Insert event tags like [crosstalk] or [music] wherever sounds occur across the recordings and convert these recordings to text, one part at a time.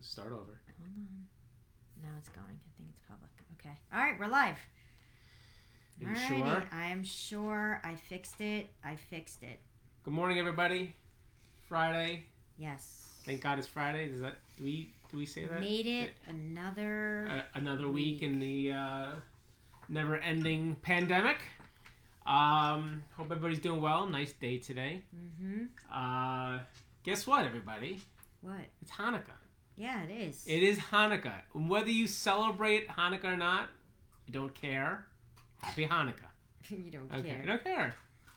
Start over. Hold on. Now it's going. I think it's public. Okay. All right, we're live. Are you Alrighty, sure? I'm sure. I fixed it. I fixed it. Good morning, everybody. Friday. Yes. Thank God it's Friday. Does that do we do we say that? Made it another. Uh, another week Week. in the uh, never-ending pandemic. Um, hope everybody's doing well. Nice day today. mm-hmm. Uh, guess what, everybody? What? It's Hanukkah. Yeah, it is. It is Hanukkah. Whether you celebrate Hanukkah or not, you don't care. Happy Hanukkah. [laughs] you don't Okay, I care. don't care.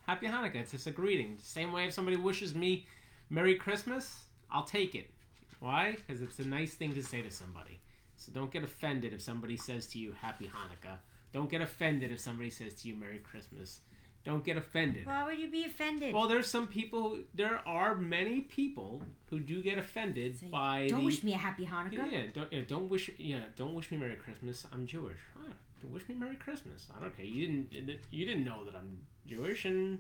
Happy Hanukkah. It's just a greeting. Same way if somebody wishes me Merry Christmas, I'll take it. Why? Because it's a nice thing to say to somebody. So don't get offended if somebody says to you Happy Hanukkah. Don't get offended if somebody says to you Merry Christmas. Don't get offended. Why would you be offended? Well, there's some people. There are many people who do get offended Say, by don't the. wish me a happy Hanukkah. Yeah, don't yeah, don't wish yeah, don't wish me Merry Christmas. I'm Jewish. Huh, don't wish me Merry Christmas. I don't care. You didn't you didn't know that I'm Jewish, and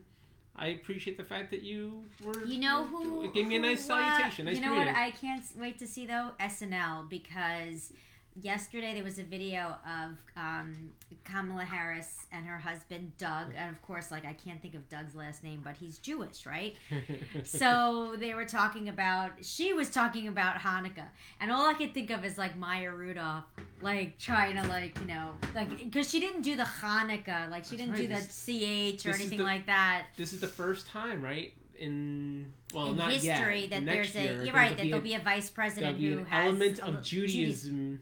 I appreciate the fact that you were. You know who? Gave me a nice who, uh, salutation. Nice you know greeting. what? I can't wait to see though SNL because yesterday there was a video of um, Kamala Harris and her husband Doug, and of course, like I can't think of Doug's last name, but he's Jewish, right? [laughs] so they were talking about she was talking about Hanukkah, and all I could think of is like Maya Rudolph, like trying to like you know like because she didn't do the Hanukkah, like she That's didn't right, do the this- ch or anything the- like that. this is the first time, right? In well, in not history yet. that Next there's a year, you're right that there'll a- be a vice president be who an has element of Judaism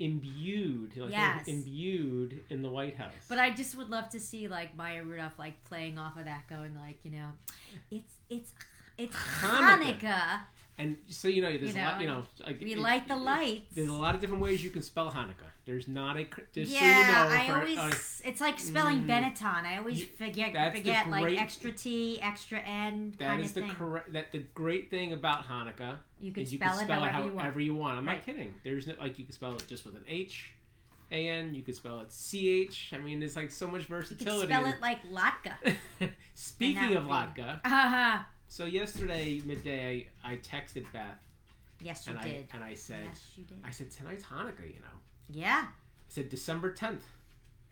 imbued, like, Yes. imbued in the White House. But I just would love to see like Maya Rudolph like playing off of that, going like you know, it's it's it's Hanukkah. Hanukkah. And so you know, there's You a lot. You know, like, We it- light the it- lights. There's a lot of different ways you can spell Hanukkah. There's not a just yeah, so you know. I always uh, it's like spelling Mm. Benetton. I always You- forget forget like extra T, extra N that kind is of the correct. That the great thing about Hanukkah you can is you spell can it spell it however you want. however you want. I'm Right. not kidding. There's no like you can spell it just with an H, A N. You could spell it C H. I mean, there's like so much You can versatility. spell it like Latka. [laughs] Speaking of that would be- vodka, Haha. so yesterday midday I, I texted Beth yes, you and I did. and I said yes, you did. I said tonight's Hanukkah, you know. Yeah. I said December 10th.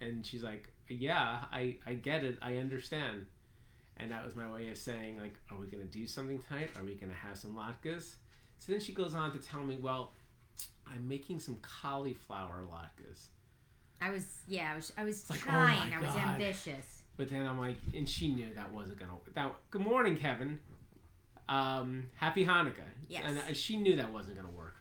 And she's like, yeah, I, I get it. I understand. And that was my way of saying, like, are we going to do something tonight? Are we going to have some latkes? So then she goes on to tell me, well, I'm making some cauliflower latkes. I was yeah, I was I was like, oh trying. my I was God. ambitious. But then I'm like, and she knew that wasn't going to. That Good morning, Kevin. Um, happy Hanukkah. Yes. And uh, she knew that wasn't going to work.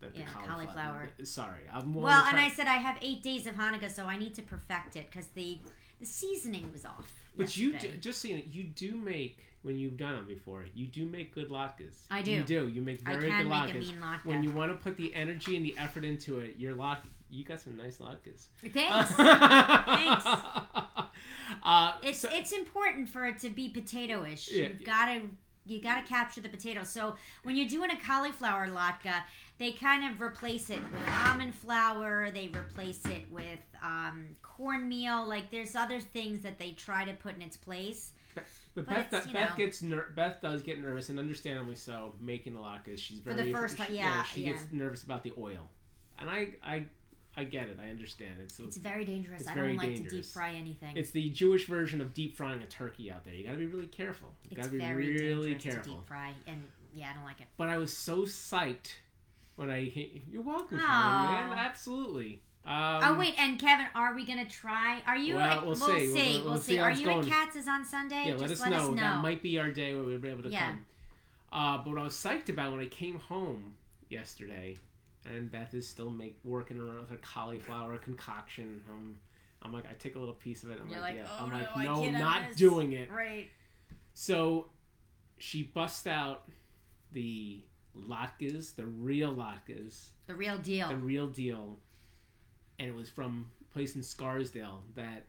That the Yeah, cauliflower. Sorry. I'm more Well, and I said I have eight days of Hanukkah, so I need to perfect it because the the seasoning was off. But you do, just so you you do make when you've done them before. You do make good latkes. I do. You do. You make very good latkes. When you want to put the energy and the effort into it, your latke. You got some nice latkes. Thanks. [laughs] Thanks. Uh, it's so- it's important for it to be potato-ish. Yeah, You've yeah. gotta you gotta capture the potato. So when you're doing a cauliflower latke, they kind of replace it with almond flour. They replace it with um, cornmeal. Like there's other things that they try to put in its place. but but Beth, Beth know- gets ner- Beth does get nervous, and understandably so, making the latkes. She's For the first time- she- yeah, she yeah. gets nervous about the oil, and I I I get it. I understand. It's It's very dangerous. It's I very don't like to deep fry anything. It's the Jewish version of deep frying a turkey out there. You got to be really careful. You got to be very really dangerous careful. to deep fry, and yeah, I don't like it. But I was so psyched when I. You're welcome, man. Absolutely. Um, oh wait, and Kevin, are we gonna try? Are you? Well, at, we'll see. We'll- We'll, we'll see see. Are you going. at Katz's on Sunday? Yeah, Just let us, let know. us know. That might be our day where we'll be able to Yeah. come. Uh, but what I was psyched about when I came home yesterday, and Beth is still make working around with her cauliflower concoction. Um, I'm like, I take a little piece of it. I'm You're like, like, yeah. "Oh, I'm no, like, no, can't not this." doing it. Right. So she busts out the latkes, the real latkes, The real deal. the real deal, and it was from a place in Scarsdale that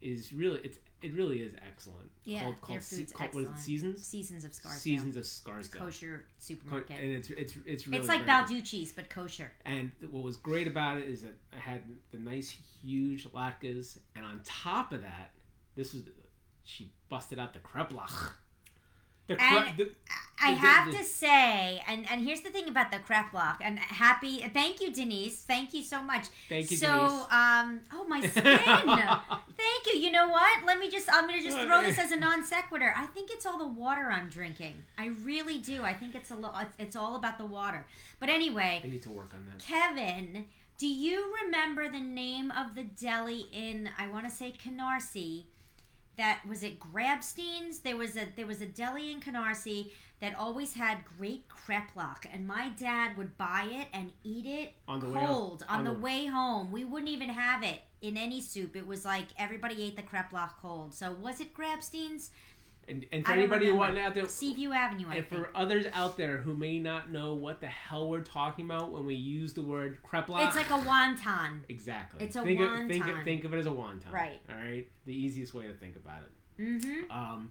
is really it's it really is excellent. Yeah, called, their called, Se- food's called what is it, excellent. Seasons. Seasons of Scarsdale. Seasons of Scarsdale. kosher Co- supermarket. and it's it's it's really it's like. Balducci's, but kosher. And what was great about it is that I had the nice huge latkes, and on top of that, this was she busted out the kreplach. The, cre- And- the I have to say, and and here's the thing about the kreplach. And happy, thank you, Denise. Thank you so much. Thank you, so, Denise. um, oh my skin. [laughs] Thank you. You know what? Let me just. I'm gonna just throw this as a [laughs] non sequitur. I think it's all the water I'm drinking. I really do. I think it's a it's- It's all about the water. But anyway, I need to work on that. Kevin, do you remember the name of the deli in I want to say Canarsie? That was it Grabstein's. There was a there was a deli in Canarsie that always had great kreplach, and my dad would buy it and eat it On the way cold on, On the, the- way home. We wouldn't even have it in any soup. It was like everybody ate the kreplach cold. So was it Grabstein's? And, and for I anybody wanted out there, Seaview Avenue, I and think. for others out there who may not know what the hell we're talking about when we use the word kreplach, It's like a wonton. exactly. it's a think Of, think, wonton. of, think of it as a wonton. Right. All right. The easiest way to think about it. Mm-hmm. Um,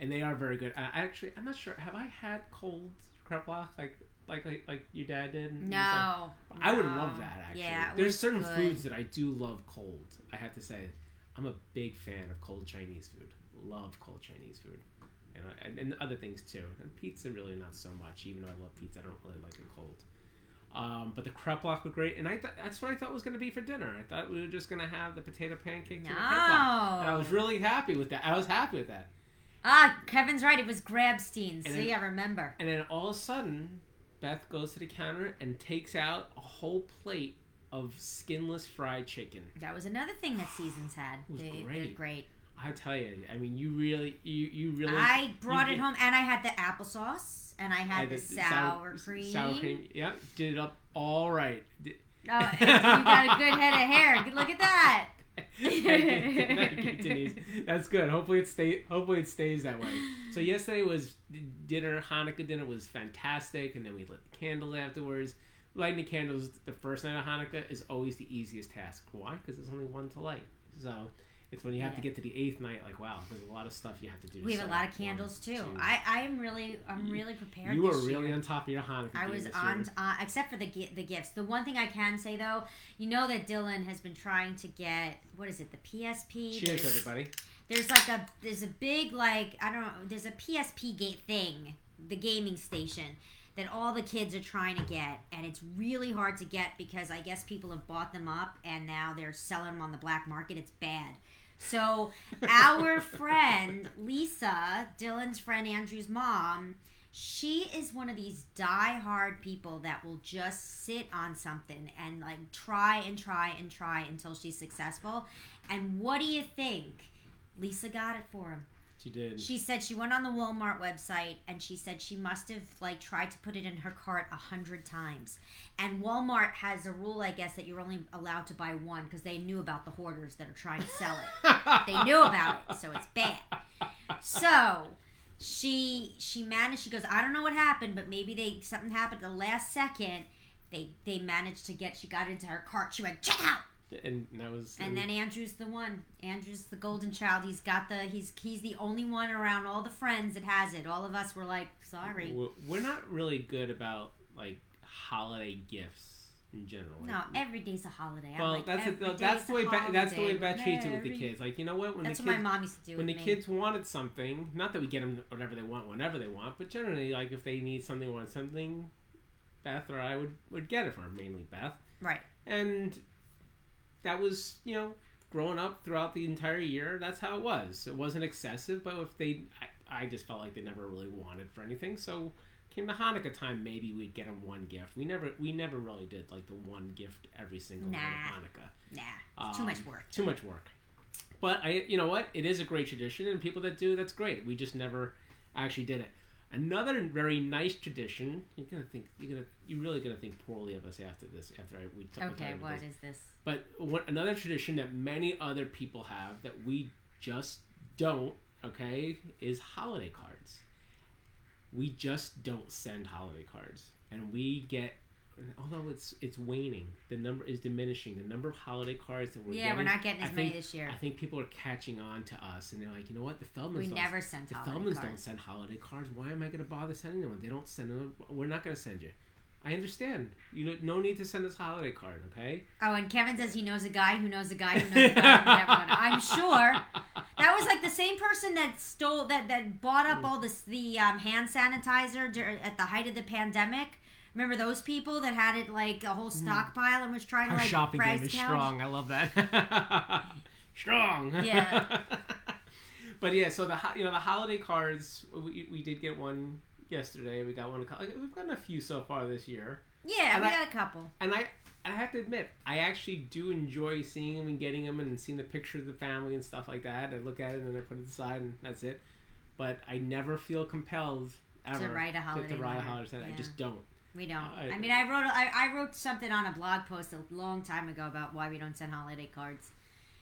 and they are very good. I actually, I'm not sure. Have I had cold kreplach like like like, like your dad did? stuff? No. I would love that actually. Yeah, There's certain good. foods that I do love cold. I have to say, I'm a big fan of cold Chinese food. Love cold Chinese food, and and, and other things too. And pizza really not so much. Even though I love pizza, I don't really like it cold. Um, but the crepe block were great, and I thought that's what I thought was going to be for dinner. I thought we were just going to have the potato pancakes No. and the crepe. And I was really happy with that. I was happy with that. Ah, Kevin's right. It was Grabstein. And See, then- I remember. And then all of a sudden, Beth goes to the counter and takes out a whole plate of skinless fried chicken. That was another thing that Seasons had. was They, great. Great. I tell you, I mean, you really, you, you really. I brought it did- home, and I had the applesauce, and I had I the did sour, cream. Sour cream. Yeah, did it up all right. Oh, [laughs] you got a good head of hair. Look at that. Thank you, thank you, Denise. That's good. Hopefully it stay. Hopefully it stays that way. So [sighs] yesterday was dinner. Hanukkah dinner was fantastic, and then we lit the candles afterwards. Lighting the candles the first night of Hanukkah is always the easiest task. Why? Because there's only one to light. So it's when you have to get to the eighth night, like wow, there's a lot of stuff you have to do. We have a lot of candles too. two. I, I am really, I'm really prepared. you were really year. on top of your Hanukkah. I was on, uh, except for the the gifts. The one thing I can say though, you know that Dylan has been trying to get what is it, the PSP? Cheers, everybody. There's like a there's a big like I don't know. There's a PSP gate thing, the gaming station that all the kids are trying to get, and it's really hard to get because I guess people have bought them up and now they're selling them on the black market. It's bad. So our friend Lisa, Dylan's friend Andrew's mom, she is one of these die-hard people that will just sit on something and like try and try and try until she's successful. And what do you think? Lisa got it for him. She did. She said she went on the Walmart website and she said she must have like tried to put it in her cart a hundred times. And Walmart has a rule, I guess, that you're only allowed to buy one because they knew about the hoarders that are trying to sell it. [laughs] they knew about it, so it's bad. So she she managed. She goes, I don't know what happened, but maybe they something happened at the last second. They they managed to get. She got into her cart. She went check out. And that was. And then Andrew's the one. Andrew's the golden child. He's got the he's he's the only one around all the friends that has it. All of us were like, sorry. We're- We're not really good about like holiday gifts in general. No, Like, every day's a holiday. Well, like, that's the, that's the a way Beth, that's the way. Beth treats it with the kids. Like you know what? When That's the what kids my mom used to do when the me. kids wanted something, not that we get them whatever they want whenever they want, but generally like if they need something, want something, Beth or I would would get it for 'em, mainly Beth. Right. And that was you know growing up throughout the entire year. That's how it was. It wasn't excessive, but if they, I, I just felt like they never really wanted for anything, so. Came to Hanukkah time, maybe we'd get them one gift. We never, we never really did like the one gift every single Nah. of Hanukkah. Nah, it's too Um, much work. Too much work. But I, you know what? It is a great tradition, and people that do, that's great. We just never actually did it. Another very nice tradition. You're gonna think you're gonna you're really gonna think poorly of us after this. After I we t- Okay, about what this. is this? But what, another tradition that many other people have that we just don't. Okay, is holiday cards. We just don't send holiday cards, and we get. Although it's it's waning, the number is diminishing. The number of holiday cards that we're yeah, getting we're not getting I as many think- this year. I think people are catching on to us, and they're like, you know what? The Feldmans We don't. never sent the Feldmans don't send holiday cards. Why am I going to bother sending them? They don't send them. We're not going to send you. I understand. You no need to send us a holiday card, okay? Oh, and Kevin says he knows a guy who knows a guy who knows a guy who. [laughs] I'm sure That was like the same person that stole that that bought up all this the um, hand sanitizer at the height of the pandemic. Remember those people that had it like a whole mm. stockpile and was trying to Our like shopping price game is strong. I love that. [laughs] strong. Yeah. [laughs] but yeah, so the you know the holiday cards we, we did get one yesterday. We got one. We've gotten a few so far this year, Yeah, And we I- got a couple. and I I have to admit I actually do enjoy seeing them and getting them and seeing the picture of the family and stuff like that. I look at it and I put it aside and that's it. But I never feel compelled ever to write a holiday to, to write a holiday letter. I just don't. We don't. I- I, mean, I wrote I, I wrote something on a blog post a long time ago about why we don't send holiday cards,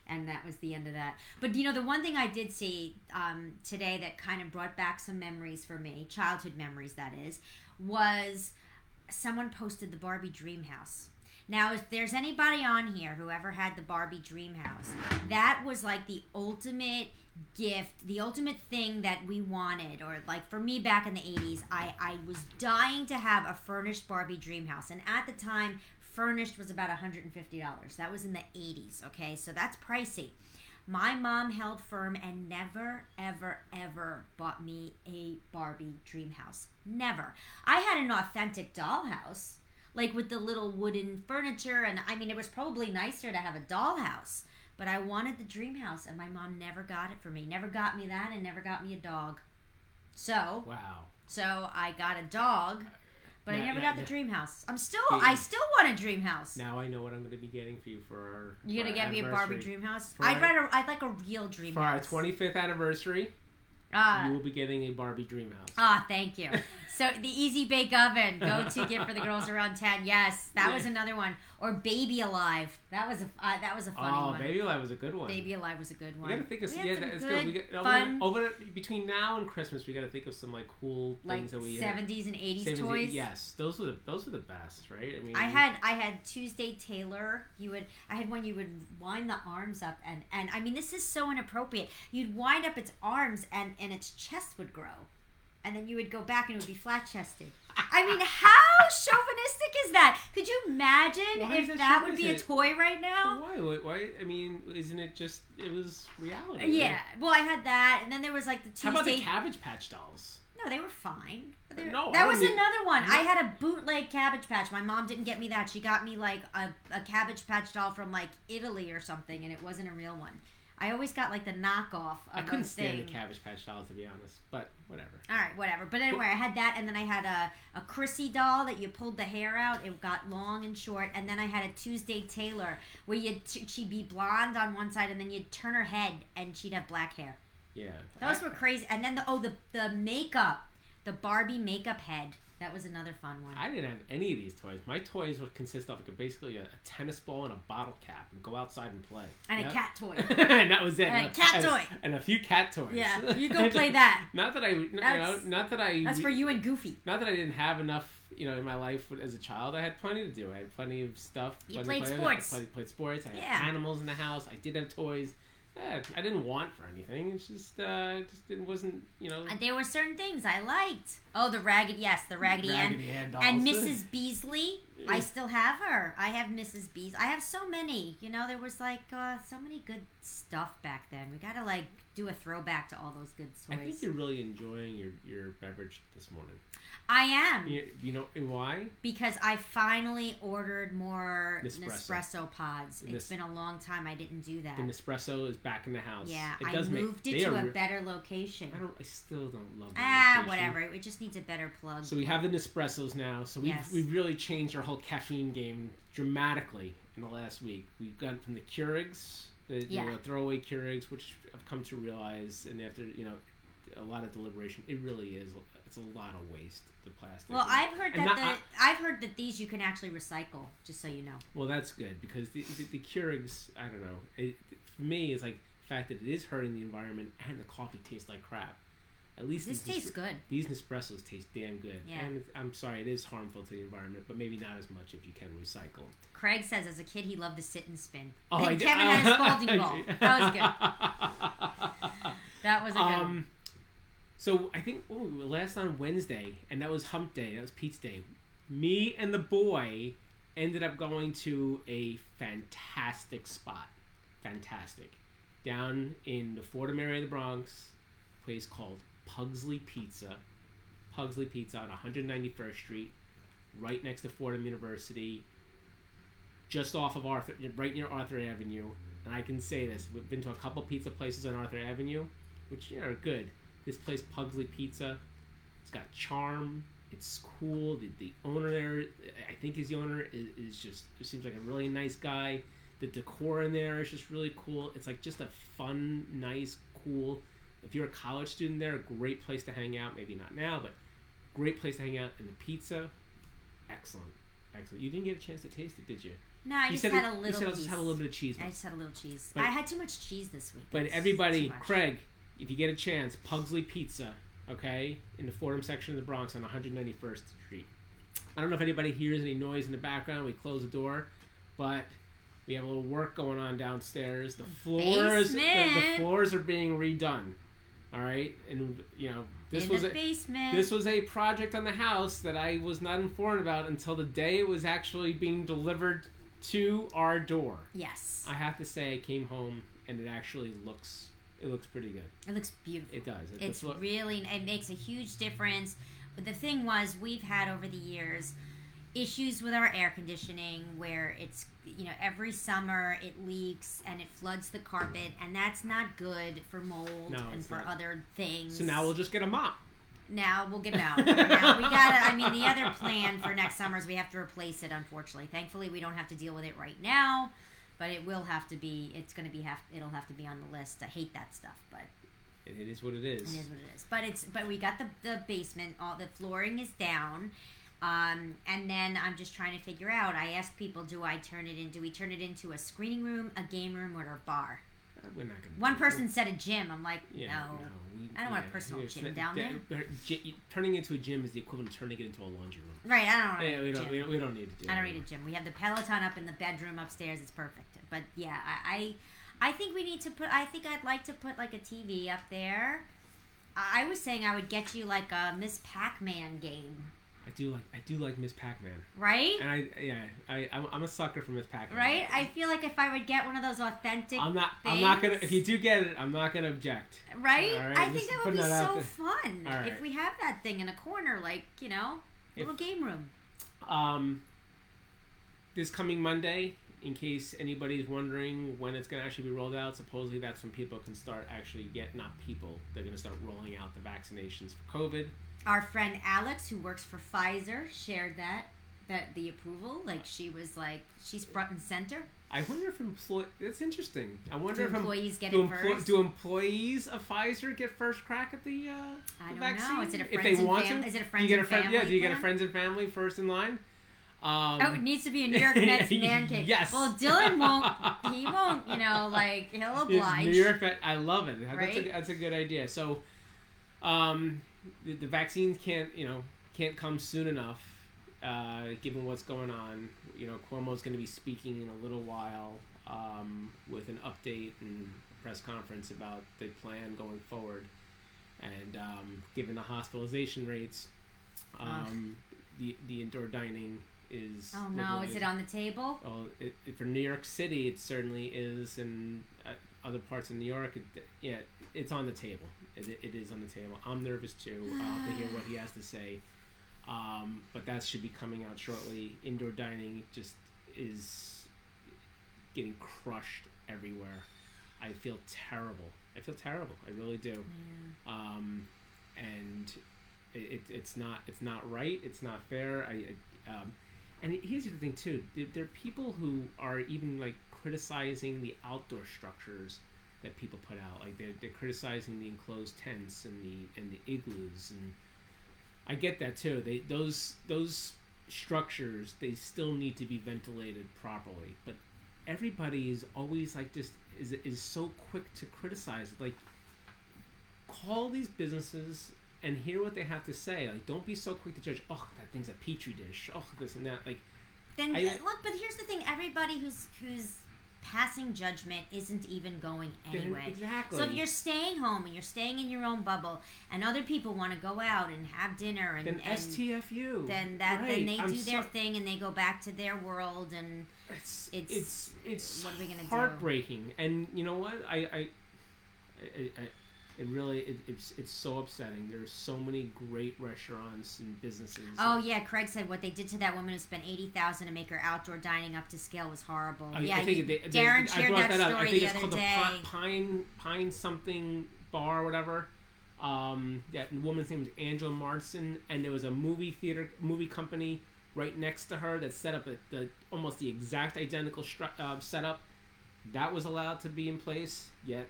and that was the end of that. But you know, the one thing I did see um, today that kind of brought back some memories for me, childhood memories, that is, was someone posted the Barbie Dream House. Now, if there's anybody on here who ever had the Barbie Dream House, that was like the ultimate gift, the ultimate thing that we wanted, or like for me back in the 80s, I, I was dying to have a furnished Barbie Dream House. And at the time, furnished was about $150. That was in the 80s, okay? So that's pricey. My mom held firm and never, ever, ever bought me a Barbie dream house. Never. I had an authentic dollhouse, like with the little wooden furniture, and I mean, it was probably nicer to have a dollhouse. But I wanted the dream house, and my mom never got it for me. Never got me that, and never got me a dog. So, Wow. so I got a dog, but I never now- got the now- dream house. I'm still, Yeah. I still want a dream house. Now I know what I'm going to be getting for you for our. You're gonna get me a Barbie dream house? For I'd rather, I'd like a real dream house. For our 25th anniversary, Ah, you will be getting a Barbie dream house. Ah, thank you. [laughs] So the Easy Bake Oven, go to gift for the girls around [laughs] ten. Yes, that was another one. Or Baby Alive, that was a uh, that was a funny oh, one. Baby Alive was a good one. Baby Alive was a good one. We gotta think of some, yeah, some that's good. We get, over, fun- over between now and Christmas, we gotta think of some like cool like things that we seventies and eighties 70s, toys. Yes, those were the those were the best, right? I mean, I had I had Tuesday Taylor. You would I had one you would wind the arms up and and I mean this is so inappropriate. You'd wind up its arms and and its chest would grow, and then you would go back and it would be flat chested. I mean, how [laughs] chauvinistic is that? Could you imagine Why if that that would be a toy right now? Why? Why? I mean, isn't it just? It was reality. Yeah. right? Well, I had that, and then there was like the Tuesday. How about the Cabbage Patch dolls? No, they were fine. They were- No, that was mean- another one. No. I had a bootleg Cabbage Patch. My mom didn't get me that. She got me like a, a Cabbage Patch doll from like Italy or something, and it wasn't a real one. I always got like the knockoff of I couldn't those stand things. the Cabbage Patch dolls to be honest, but whatever. All right, whatever. But anyway, I had that, and then I had a, a Crissy doll that you pulled the hair out. It got long and short, and then I had a Tuesday Taylor where you t- she'd be blonde on one side, and then you'd turn her head, and she'd have black hair. Yeah. Those I- were crazy. And then the oh the the makeup, the Barbie makeup head. That was another fun one. I didn't have any of these toys. My toys would consist of like basically a, a tennis ball and a bottle cap, and go outside and play. and Yeah. a cat toy. [laughs] and that was it. And a cat and, toy. And a few cat toys. Yeah, [laughs] you go play that. not that I, you know, That's- not that I. That's for you and Goofy. Not that I didn't have enough, you know, in my life as a child. I had plenty to do. I had plenty of stuff. You played play sports. I played, played sports. I had Yeah. animals in the house. I did have toys. Yeah, I didn't want for anything. It's just, uh, it just it wasn't, you know. And there were certain things I liked. Oh, the raggedy yes, the Raggedy. Raggedy Ann. And [laughs] Mrs. Beasley, I still have her. I have Mrs. Beasley. I have so many. You know, there was like uh, so many good stuff back then. We gotta like do a throwback to all those good stories. I think you're really enjoying your, your beverage this morning. I am You, you know why? because I finally ordered more Nespresso. Nespresso, pods. It's Nes- been a long time I didn't do that. The Nespresso is back in the house. Yeah, it I does moved make, it to a re- better location. I don't. I still don't love. Ah, whatever. It just needs a better plug. So we have the Nespressos now. So we've, Yes. we've really changed our whole caffeine game dramatically in the last week. We've gone from the Keurigs, the you know, throwaway Keurigs, which I've come to realize, and after you know a lot of deliberation, it really is. It's a lot of waste. The plastic. Well, I've heard And that not- the I've heard that these you can actually recycle. Just so you know. Well, that's good because the the, the Keurigs, I don't know. It, for me, it's like the fact that it is hurting the environment and the coffee tastes like crap. At least This these tastes Nes- good. These Nespressos taste damn good. Yeah. And I'm sorry, it is harmful to the environment, but maybe not as much if you can recycle. Craig says as a kid he loved to sit and spin. Oh, and I [laughs] did- Kevin had his Spalding [laughs] ball. That was good. That was a good one. Um, so I think oh, were last on Wednesday, and that was Hump Day. That was Pete's Day. Me and the boy ended up going to a fantastic spot. Fantastic. down in the Fordham area of the Bronx, a place called Pugsley Pizza. Pugsley Pizza on 191st Street, right next to Fordham University, just off of Arthur, right near Arthur Avenue. And I can say this: we've been to a couple pizza places on Arthur Avenue, which are good. This place, Pugsley Pizza, it's got charm. It's cool. The, the owner there, I think his owner is, is just seems like a really nice guy. The decor in there is just really cool. It's like just a fun, nice, cool. If you're a college student there, a great place to hang out. Maybe not now, but great place to hang out. And the pizza, excellent, excellent. You didn't get a chance to taste it, did you? No, I you just said had it- a You said I just had a little bit of cheese. I just had a little cheese. But- I had too much cheese this week. But That's everybody. Craig, if you get a chance, Pugsley Pizza, okay, in the Fordham section of the Bronx on 191st Street. I don't know if anybody hears any noise in the background. We close the door, but we have a little work going on downstairs. The floors, the, the floors are being redone. All right, and you know this in was the a, basement. this was a project on the house that I was not informed about until the day it was actually being delivered to our door. yes, I have to say, I came home and it actually looks it looks pretty good. it looks beautiful. It does. It, It's flo- really it makes a huge difference. But the thing was, we've had over the years issues with our air conditioning where it's you know every summer it leaks and it floods the carpet and that's not good for mold No, and for not. other things. so now we'll just get a mop. Now we'll get out. [laughs] now we gotta. I mean, the other plan for next summer is we have to replace it. Unfortunately, thankfully, we don't have to deal with it right now, but it will have to be. It's gonna be have. It'll have to be on the list. I hate that stuff, but It, it is what it it is. is what it is. But it's. But we got the the basement. All the flooring is down. Um, and then I'm just trying to figure out. I ask people, do I turn it in? Do we turn it into a screening room, a game room, or a bar? We're not gonna. One person said a gym. I'm like, Yeah, no. we- I don't want a personal gym down that- that- gy- Turning into a gym is the equivalent of turning it into a laundry room. Right. I don't want Yeah, we a don't, gym. we. We don't need to do. I don't need a gym. We have the Peloton up in the bedroom upstairs. It's perfect. But yeah, I, I, I think we need to put. I think I'd like to put like a TV up there. I I was saying I would get you like a Miss Pac-Man game, I do like. I do like Miss Pac-Man, right? and I yeah. I I'm, I'm a sucker for Miss Pac-Man. Right. I feel like if I would get one of those authentic, I'm not. I'm not gonna. If you do get it, I'm not gonna object. right? Right, I think that would be that so fun All if we have that thing in a corner, like you know, If- little game room. Um, this coming Monday, in case anybody's wondering when it's going to actually be rolled out, supposedly that's when people can start actually get not people. They're going to start rolling out the vaccinations for COVID. Our friend Alex, who works for Pfizer, shared that that the approval. Like she was like she's front and center. I wonder if employ. That's interesting. I wonder Do if em- employees get do, it emplo- first? do employees of Pfizer get first crack at the, uh, I the don't vaccine? know. Is it a if friends they and want fam- to? Is it a do you friends get a friend? family? Yeah. Do you get a plan? friends and family first in line? Um, Oh, it needs to be a New York [laughs] Mets man cave. Yes. Well, Dylan [laughs] won't. He won't. You know, like he'll oblige. New York, I love it. That's, Right? a, that's a good idea. So, um, the, the vaccines can't, you know, can't come soon enough, uh, given what's going on. You know, Cuomo's going to be speaking in a little while um, with an update and press conference about the plan going forward. And um, given the hospitalization rates, um, the the indoor dining is. Oh no! Is it on the table? well, it, it, for New York City, it certainly is, and uh, other parts of New York, it, yeah, it's on the table. It, it is on the table. I'm nervous too uh, to hear what he has to say, um, but that should be coming out shortly. Indoor dining just is getting crushed everywhere. I feel terrible. I feel terrible. I really do. Um, and it, it, it's not it's not right. It's not fair. I, I um, and here's the thing too. There, there are people who are even like criticizing the outdoor structures that people put out. Like they're, they're criticizing the enclosed tents and the and the igloos and I get that too. They those those structures they still need to be ventilated properly. But everybody is always like just is is so quick to criticize. Like call these businesses and hear what they have to say. Like don't be so quick to judge. Oh, that thing's a petri dish. Oh, this and that. Like Then I- look, but here's the thing: everybody who's who's passing judgment isn't even going anyway. exactly. So if you're staying home and you're staying in your own bubble, and other people want to go out and have dinner and, then and STFU. then that Right. then they I'm do their so- thing and they go back to their world and it's It's- it's it's what are we gonna do? heartbreaking. And you know what? I, I it, it, it really it, it's it's so upsetting. There's so many great restaurants and businesses. Oh yeah, Craig said what they did to that woman who spent eighty thousand to make her outdoor dining up to scale was horrible. I, yeah, I think they, they, Darren I shared that that, up. story I think the it's other called day. the Pine Pine something bar or whatever. Um, that woman's name was Angela Marson, and there was a movie theater movie company right next to her that set up a, the almost the exact identical stru- uh, setup. That was allowed to be in place, yet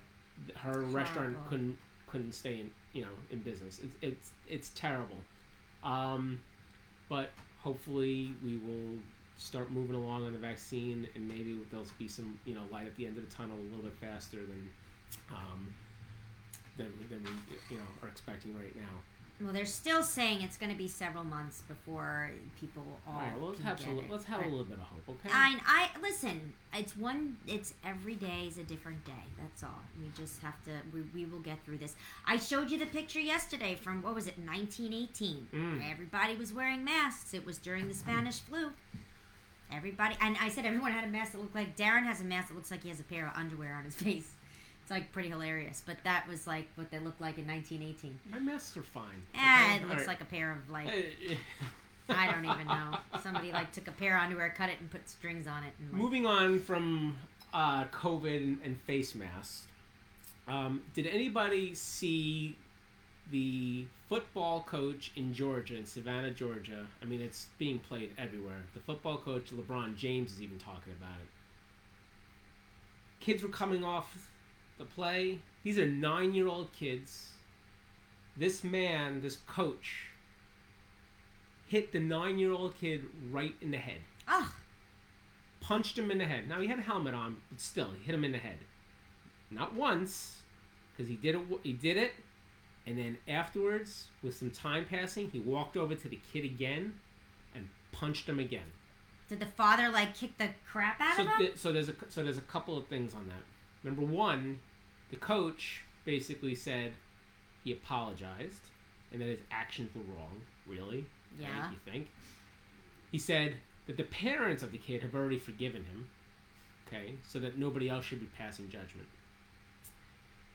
her restaurant Horrible. couldn't couldn't stay in you know in business. It's it's it's terrible. Um, but hopefully we will start moving along on the vaccine, and maybe there'll be some you know light at the end of the tunnel a little bit faster than um, than, than we you know are expecting right now. Well, they're still saying it's going to be several months before people all All right, well let's have some, it. let's have But a little bit of hope, okay? I, I listen. It's one. It's every day is a different day. That's all. We just have to. We, we will get through this. I showed you the picture yesterday from what was it, 1918. Mm. Everybody was wearing masks. It was during the Spanish flu. Everybody, and I said everyone had a mask that looked like Darren has a mask that looks like he has a pair of underwear on his [laughs] face. It's like pretty hilarious, but that was like what they looked like in 1918. My masks are fine. Ah, okay? it looks right. like a pair of like I don't even [laughs] know. Somebody like took a pair of underwear, cut it, and put strings on it. And like, Moving on from uh, COVID and, and face masks, um, did anybody see the football coach in Georgia, in Savannah, Georgia? I mean, it's being played everywhere. The football coach, LeBron James, is even talking about it. Kids were coming off the play. These are nine year old kids. This man, this coach, hit the nine year old kid right in the head oh, punched him in the head. Now he had a helmet on, but still, he hit him in the head. Not once, because he did it. He did it, and then afterwards, with some time passing, he walked over to the kid again, and punched him again. did the father like kick the crap out So, of him? th- so there's a so there's a couple of things on that. Number one, the coach basically said he apologized, and that his actions were wrong. Really? Yeah. Right, you think? He said that the parents of the kid have already forgiven him. Okay, so that nobody else should be passing judgment.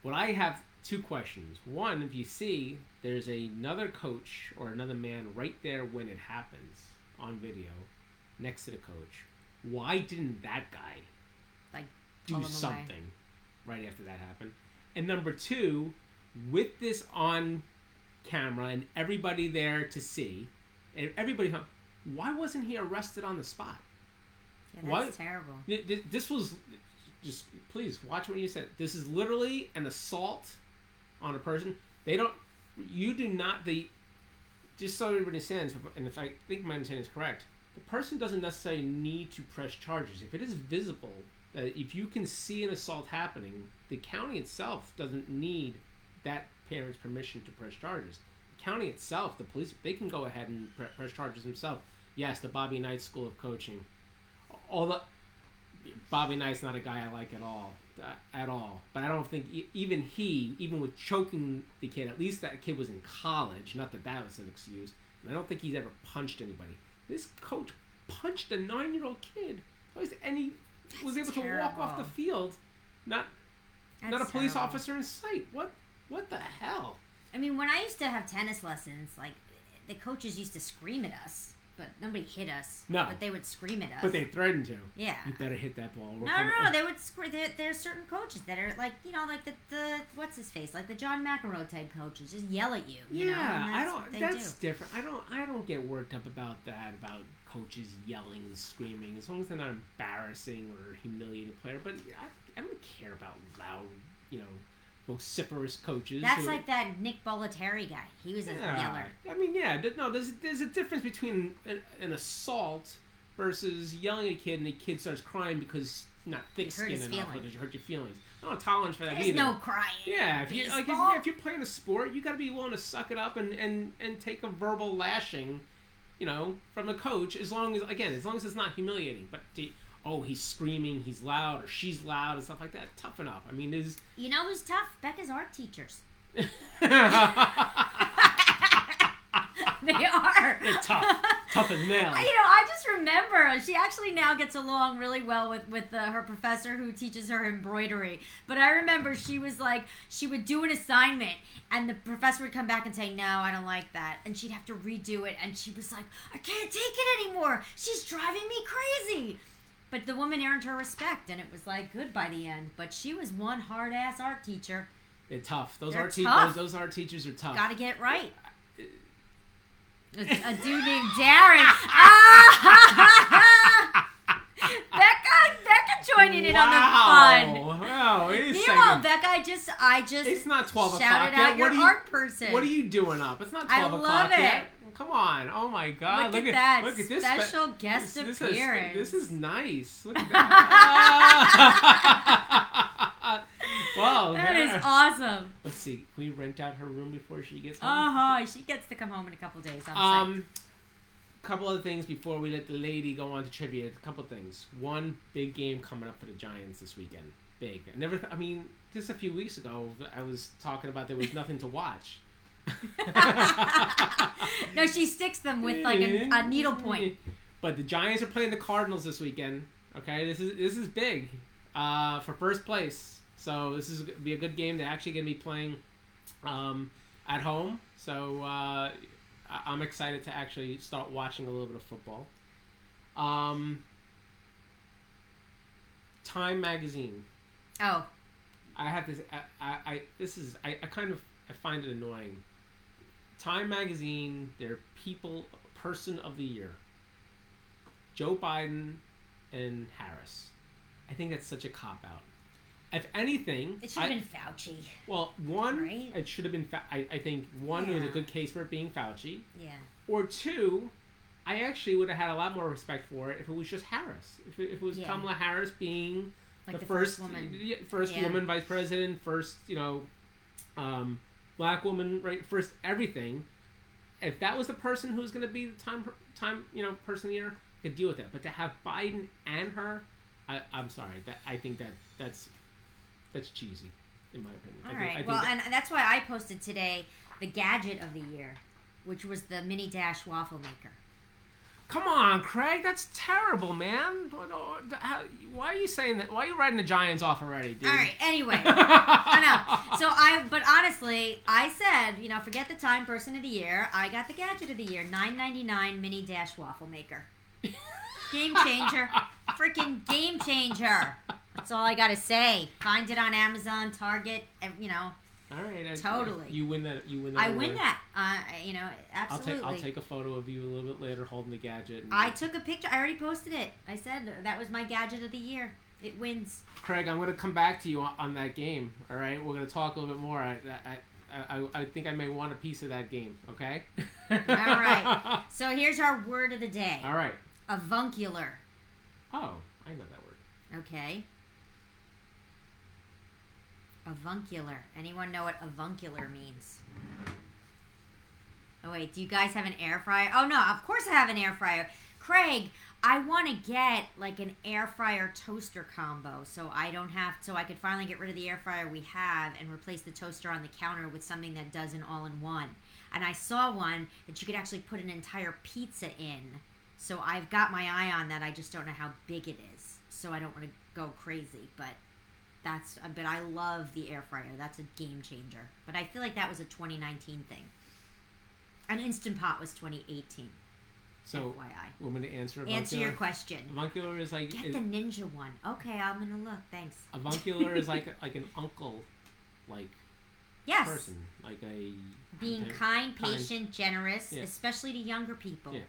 What I have two questions. One, if you see there's another coach or another man right there when it happens on video, next to the coach, why didn't that guy Like, do something? away? Right after that happened? And number two, with this on camera and everybody there to see, and everybody, why wasn't he arrested on the spot? Yeah, that's What? terrible. Th- th- This was just please watch what you said. This is literally an assault on a person. They don't. You do not. The just so everybody understands, and if I think my understanding is correct, the person doesn't necessarily need to press charges. If it is visible, that if you can see an assault happening, the county itself doesn't need that parent's permission to press charges. The county itself, the police, they can go ahead and pre- press charges themselves. Yes, the Bobby Knight School of Coaching. Although Bobby Knight's not a guy I like at all, uh, at all. But I don't think even he, even with choking the kid, at least that kid was in college. Not that that was an excuse. And I don't think he's ever punched anybody. This coach punched a nine-year-old kid, and he was able That's to walk off the field, not not a police terrible. officer in sight. What what the hell? I mean, when I used to have tennis lessons, like the coaches used to scream at us, but nobody hit us. No. but they would scream at us. But they threatened to. yeah. You better hit that ball. No, no, no. They would scream. There, there are certain coaches that are like, you know, like the, the what's his face, like the John McEnroe type coaches, just yell at you. you know, yeah, and I don't. That's do. different. I don't. I don't get worked up about that. About coaches yelling and screaming, as long as they're not embarrassing or humiliating a player. But I, I don't care about loud, you know, vociferous coaches. That's who- like that Nick Bollettieri guy. He was a Yeah. yeller. I mean, yeah. No, there's there's a difference between an, an assault versus yelling at a kid and the kid starts crying because not thick skin enough feelings. because you hurt your feelings. I don't tolerance for that There's either. no crying. Yeah, if you like, if, Baseball? if you're playing a sport, you got to be willing to suck it up and, and and take a verbal lashing, you know, from the coach. As long as again, as long as it's not humiliating. But to, oh, he's screaming, he's loud, or she's loud, and stuff like that. Toughen up. I mean, there's. You know who's tough? Becca's art teachers. They're [laughs] [laughs] they are. tough. Tough as [laughs] nails. I- You know, I just remember she actually now gets along really well with with uh, her professor who teaches her embroidery. But I remember she was like, she would do an assignment, and the professor would come back and say, "No, I don't like that," and she'd have to redo it, and she was like, "I can't take it anymore. She's driving me crazy." But the woman earned her respect, and it was like good by the end. But she was one hard ass art teacher. They're tough. Those They're art te- tough. those, those art teachers are tough. Got to get it right. A, a dude named Darren. Ah! [laughs] Becca, Becca joining in on the fun. Wow. Wait a Meanwhile, second. Becca, I just, I just It's not 12 shouted o'clock out yet. your What are you- art person. What are you doing up? It's not I 12 love o'clock it. yet. Come on. Oh my God. Look, at that Look at this. spe- special guest this, this appearance. Is, this is nice. Look at [laughs] that. [laughs] wow. That is awesome. Let's see. Can we rent out her room before she gets home? Uh huh. She gets to come home in a couple days. I'm psyched. Um, couple other things before we let the lady go on to trivia. A couple of things. One big game coming up for the Giants this weekend. Big. I never. I mean, just a few weeks ago, I was talking about there was nothing to watch. [laughs] no, she sticks them with like a, a needle point. But the Giants are playing the Cardinals this weekend. Okay, this is this is big uh, for first place. So this is gonna be a good game. They're actually going to be playing um, at home. So uh, I'm excited to actually start watching a little bit of football. Um, Time magazine. Oh, I have this. I, I, I this is. I, I kind of. I find it annoying. Time magazine. Their people person of the year. Joe Biden and Harris. I think that's such a cop out. If anything, it should have I- been Fauci. well, one, Right? it should have been. Fa- I, I think one there was a good case for it being Fauci, Yeah. or two, I actually would have had a lot more respect for it if it was just Harris. If it, if it was Yeah. Kamala Harris being Like the, the, first, woman. first Yeah. woman vice president, first you know, um, black woman, right? First everything. If that was the person who was going to be the time time you know person of the year, I could deal with that. But to have Biden and her, I, I'm sorry. That I think that that's that's cheesy, in my opinion. I All think- I right. think Well, that- and that's why I posted today the gadget of the year, which was the mini dash waffle maker. Come on, Craig, that's terrible, man. Oh, Why are you saying that? Why are you writing the Giants off already, dude? All right. Anyway, [laughs] I know. So I, but honestly, I said, you know, forget the time person of the year. I got the gadget of the year, nine ninety nine mini dash waffle maker. Game changer, [laughs] freaking game changer. That's all I gotta say. Find it on Amazon, Target, and you know, All right, I- Totally. You win that. You win that. I win that. Uh, you know, I'll absolutely. take. I'll take a photo of you a little bit later holding the gadget. I took a picture. I already posted it. I said that was my gadget of the year. It wins. Craig, I'm going to come back to you on, on that game. All right, we're going to talk a little bit more. I, I, I, I think I may want a piece of that game. Okay. All right. [laughs] So here's our word of the day: All right. avuncular. Oh, I know that word. Okay. Avuncular. Anyone know what avuncular means? Oh wait, do you guys have an air fryer? Oh no, of course I have an air fryer. Craig, I want to get like an air fryer toaster combo so I don't have so I could finally get rid of the air fryer we have and replace the toaster on the counter with something that does an all-in-one. And I saw one that you could actually put an entire pizza in. So I've got my eye on that. I just don't know how big it is. So I don't want to go crazy, but that's but I love the air fryer. That's a game changer. But I feel like that was a 2019 thing. An instant pot was 2018. So, FYI. want me to answer? Answer your question. Avuncular is like Get is, the ninja one. Okay, I'm gonna look. Thanks. avuncular is like [laughs] like an uncle, like Yes. person, like a Being kind, Kind. patient, generous, Yeah. especially to younger people. Yeah.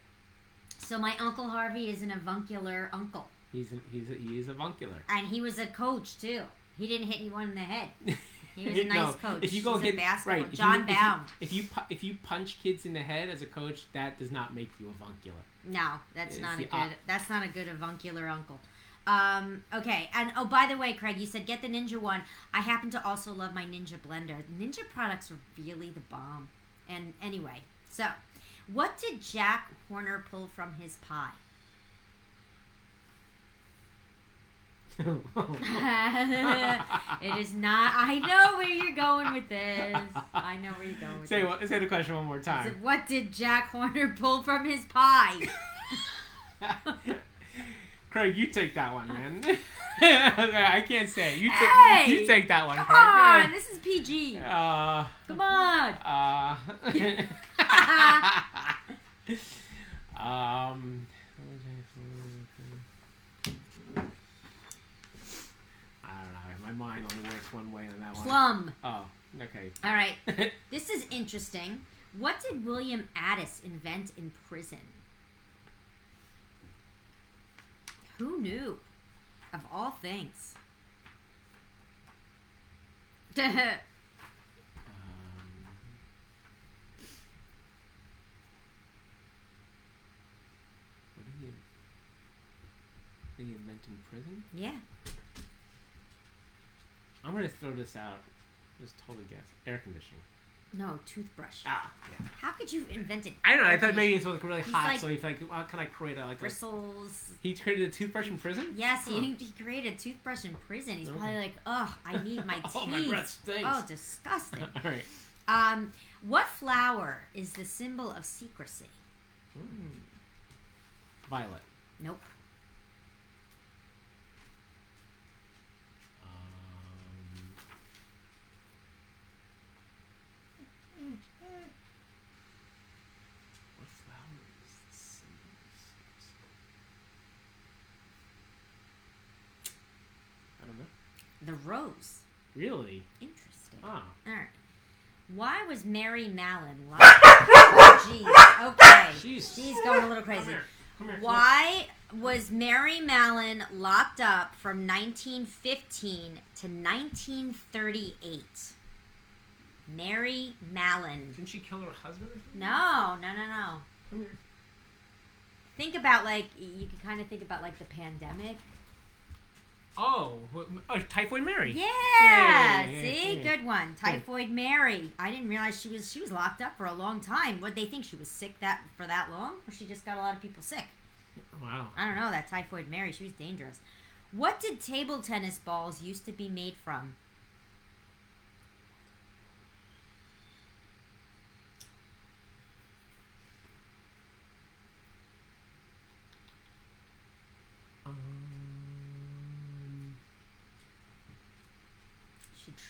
So my uncle Harvey is an avuncular uncle, He's a, he's a, he is avuncular. and he was a coach too. He didn't hit anyone in the head. [laughs] He was a nice No, coach. If you go He's a hit basketball- right, if John you, if you- If you, if you punch kids in the head as a coach, that does not make you avuncular. No, that's It's not a good. op- that's not a good avuncular uncle. Um, okay, and oh, by the way, Craig, you said get the Ninja one. I happen to also love my Ninja blender. Ninja products are really the bomb. And anyway, so what did Jack Horner pull from his pie? [laughs] it is not. I know where you're going with this. I know where you're going with say this. what? Say the question one more time. it, what did Jack Horner pull from his pie? [laughs] Craig, you take that one, man. [laughs] I can't say. You take. Hey! You take that one, Come Craig. on, this is PG. Uh. Come on. Uh. um. I My mind only works one way on that one. Plum. Oh, okay. All right. [laughs] This is interesting. What did William Addis invent in prison? Who knew? Of all things. [laughs] Um, what did he, did he invent in prison? yeah. I'm gonna throw this out. Just totally guess. Air conditioning. No, toothbrush. Ah, yeah. How could you invent it? I don't know. I thought maybe it's like really He's hot, like- so he's like, well, can I create a like a? Bristles. He created a toothbrush in prison. Yes, Huh. he, he created a toothbrush in prison. He's probably like, oh, I need my teeth. [laughs] Oh, my breath stinks. Oh, disgusting. [laughs] All right. Um, what flower is the symbol of secrecy? Mm. Violet. Nope. Um, what flower is the symbol of secrecy? I don't know. The rose. Really? Interesting. Ah. All right. Why was Mary Mallon locked? [laughs] jeez. Okay. Jeez. She's going a little Come crazy. here. Come here. Why was Mary Mallon locked up from 1915 to 1938? Mary Mallon. Didn't she kill her husband? Or something? No, no, no, no. Come here. Think about like you can kind of think about like the pandemic. Oh, oh, Typhoid Mary. Yeah, Yeah, yeah, see, yeah. good one. Typhoid Mary. I didn't realize she was she was locked up for a long time. What they think she was sick that for that long, or she just got a lot of people sick? Wow. I don't know. That Typhoid Mary, she was dangerous. What did table tennis balls used to be made from?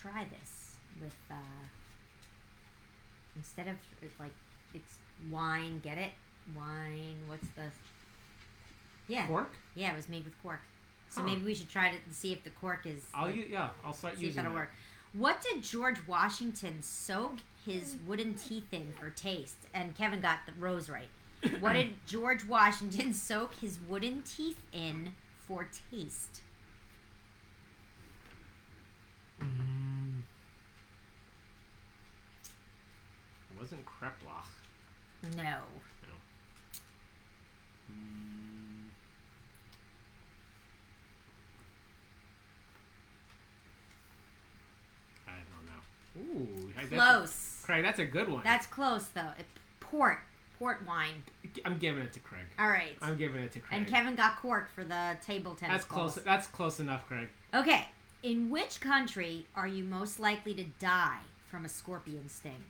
Try this with uh instead of like it's wine get it wine what's the yeah cork. yeah it was made with cork so Huh. maybe we should try to see if the cork is I'll like, u- yeah. I'll start see if using that'll that. work what did george washington soak his wooden teeth in for taste and kevin got the rose right [coughs] what did george washington soak his wooden teeth in for taste Mm. Wasn't Kreplach. no Mm. I don't know. Ooh, I- that's a- close Craig, that's a good one. That's close though. It, port, port wine. I'm giving it to Craig. All right. I'm giving it to Craig. And Kevin got cork for the table tennis that's close. balls. That's close enough, Craig. Okay. In which country are you most likely to die from a scorpion sting?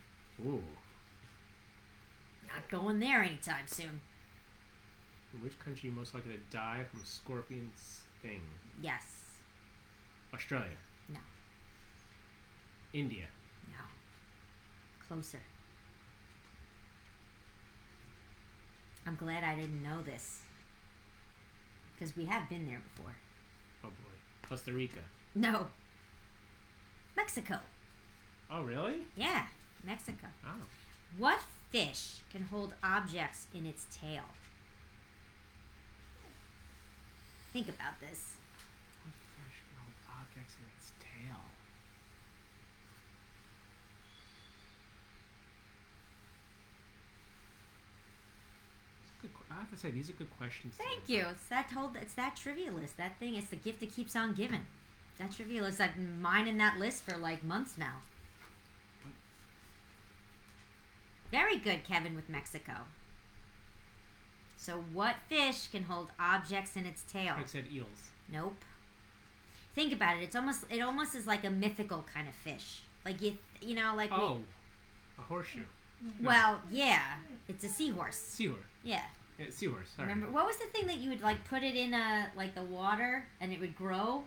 Ooh, Not going there anytime soon. which country are you most likely to die from scorpion sting? Yes. Australia. No. India. No. Closer. I'm glad I didn't know this. Because we have been there before. Oh boy. Costa Rica. No. Mexico. Oh really? Yeah, Mexico. Oh. What fish can hold objects in its tail? Think about this. What fish can hold objects in its tail? Good I have to say, these are good questions. Thank you. It's that told. It's that trivia list. That thing. It's the gift that keeps on giving. That trivia list. I've been mining that list for like months now. Very good, Kevin, with Mexico. So, what fish can hold objects in its tail? I said eels. Nope. think about it. It's almost it almost is like a mythical kind of fish. Like you you know like we- Oh, a horseshoe. well yeah, it's a seahorse. Seahorse. Yeah. Yeah, seahorse. Sorry. Remember what was the thing that you would like put it in a like the water and it would grow?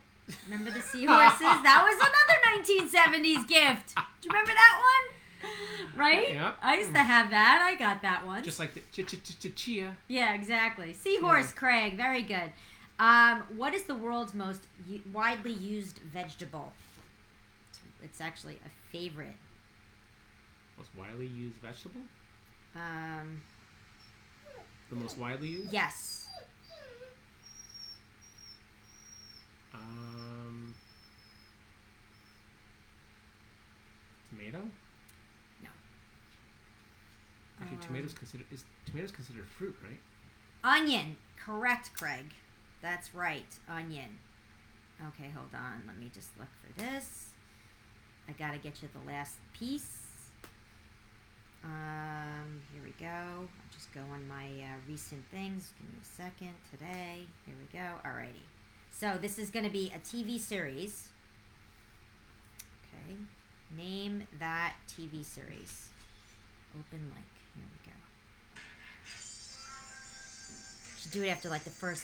Remember the [laughs] seahorses? that was another 1970s gift. Do you remember that one? [laughs] Right? Yep. I used to have that. I got that one. Just like the ch ch ch ch chia. Yeah, exactly. Seahorse, Craig. Very good. Um, what is the world's most u- widely used vegetable? It's actually a favorite. Most widely used vegetable. Um, The most widely used. yes. Um. Tomato. No. Actually, Um, tomatoes considered is tomatoes considered fruit, right? Onion. Correct, Craig. That's right. Onion. Okay, hold on. Let me just look for this. I gotta get you the last piece. Um, here we go. I'll just go on my uh, recent things. Give me a second. Today. Here we go. Alrighty. So this is gonna be a TV series. Okay. Name that TV series. Open link. Here we go. Should do it after like the first.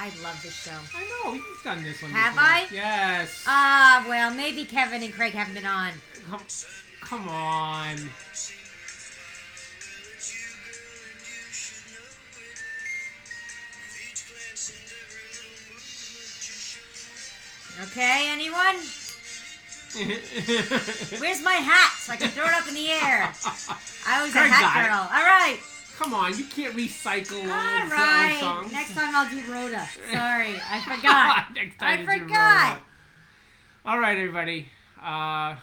I love this show. I know you've done this one. Have before. I? Yes. Ah, well, maybe Kevin and Craig haven't been on. come, come on. Okay, anyone? Where's my hat so I can throw it up in the air? I was a hat it. girl. All right. come on, you can't recycle All songs. Next time I'll do Rhoda. [laughs] Sorry, I forgot. [laughs] Next I time your forgot. All right, everybody. Uh,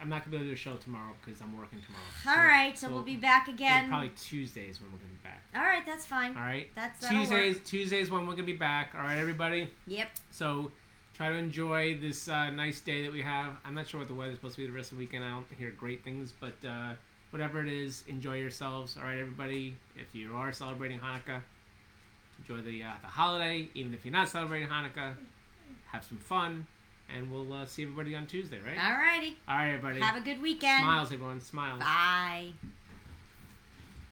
I'm not gonna be able to do a show tomorrow because I'm working tomorrow. All right, so we'll be back again. Probably Tuesdays when we're gonna be back. All right, that's fine. All right. That's that'll work. Tuesdays. Tuesdays when we're gonna be back. All right, everybody. Yep. So try to enjoy this uh, nice day that we have. I'm not sure what the weather's supposed to be the rest of the weekend. I don't hear great things, but uh, whatever it is, enjoy yourselves. All right, everybody. If you are celebrating Hanukkah, enjoy the uh, the holiday. Even if you're not celebrating Hanukkah, have some fun, and we'll uh, see everybody on Tuesday, right? All righty. All right, everybody. Have a good weekend. Smiles, everyone. Smiles. Bye.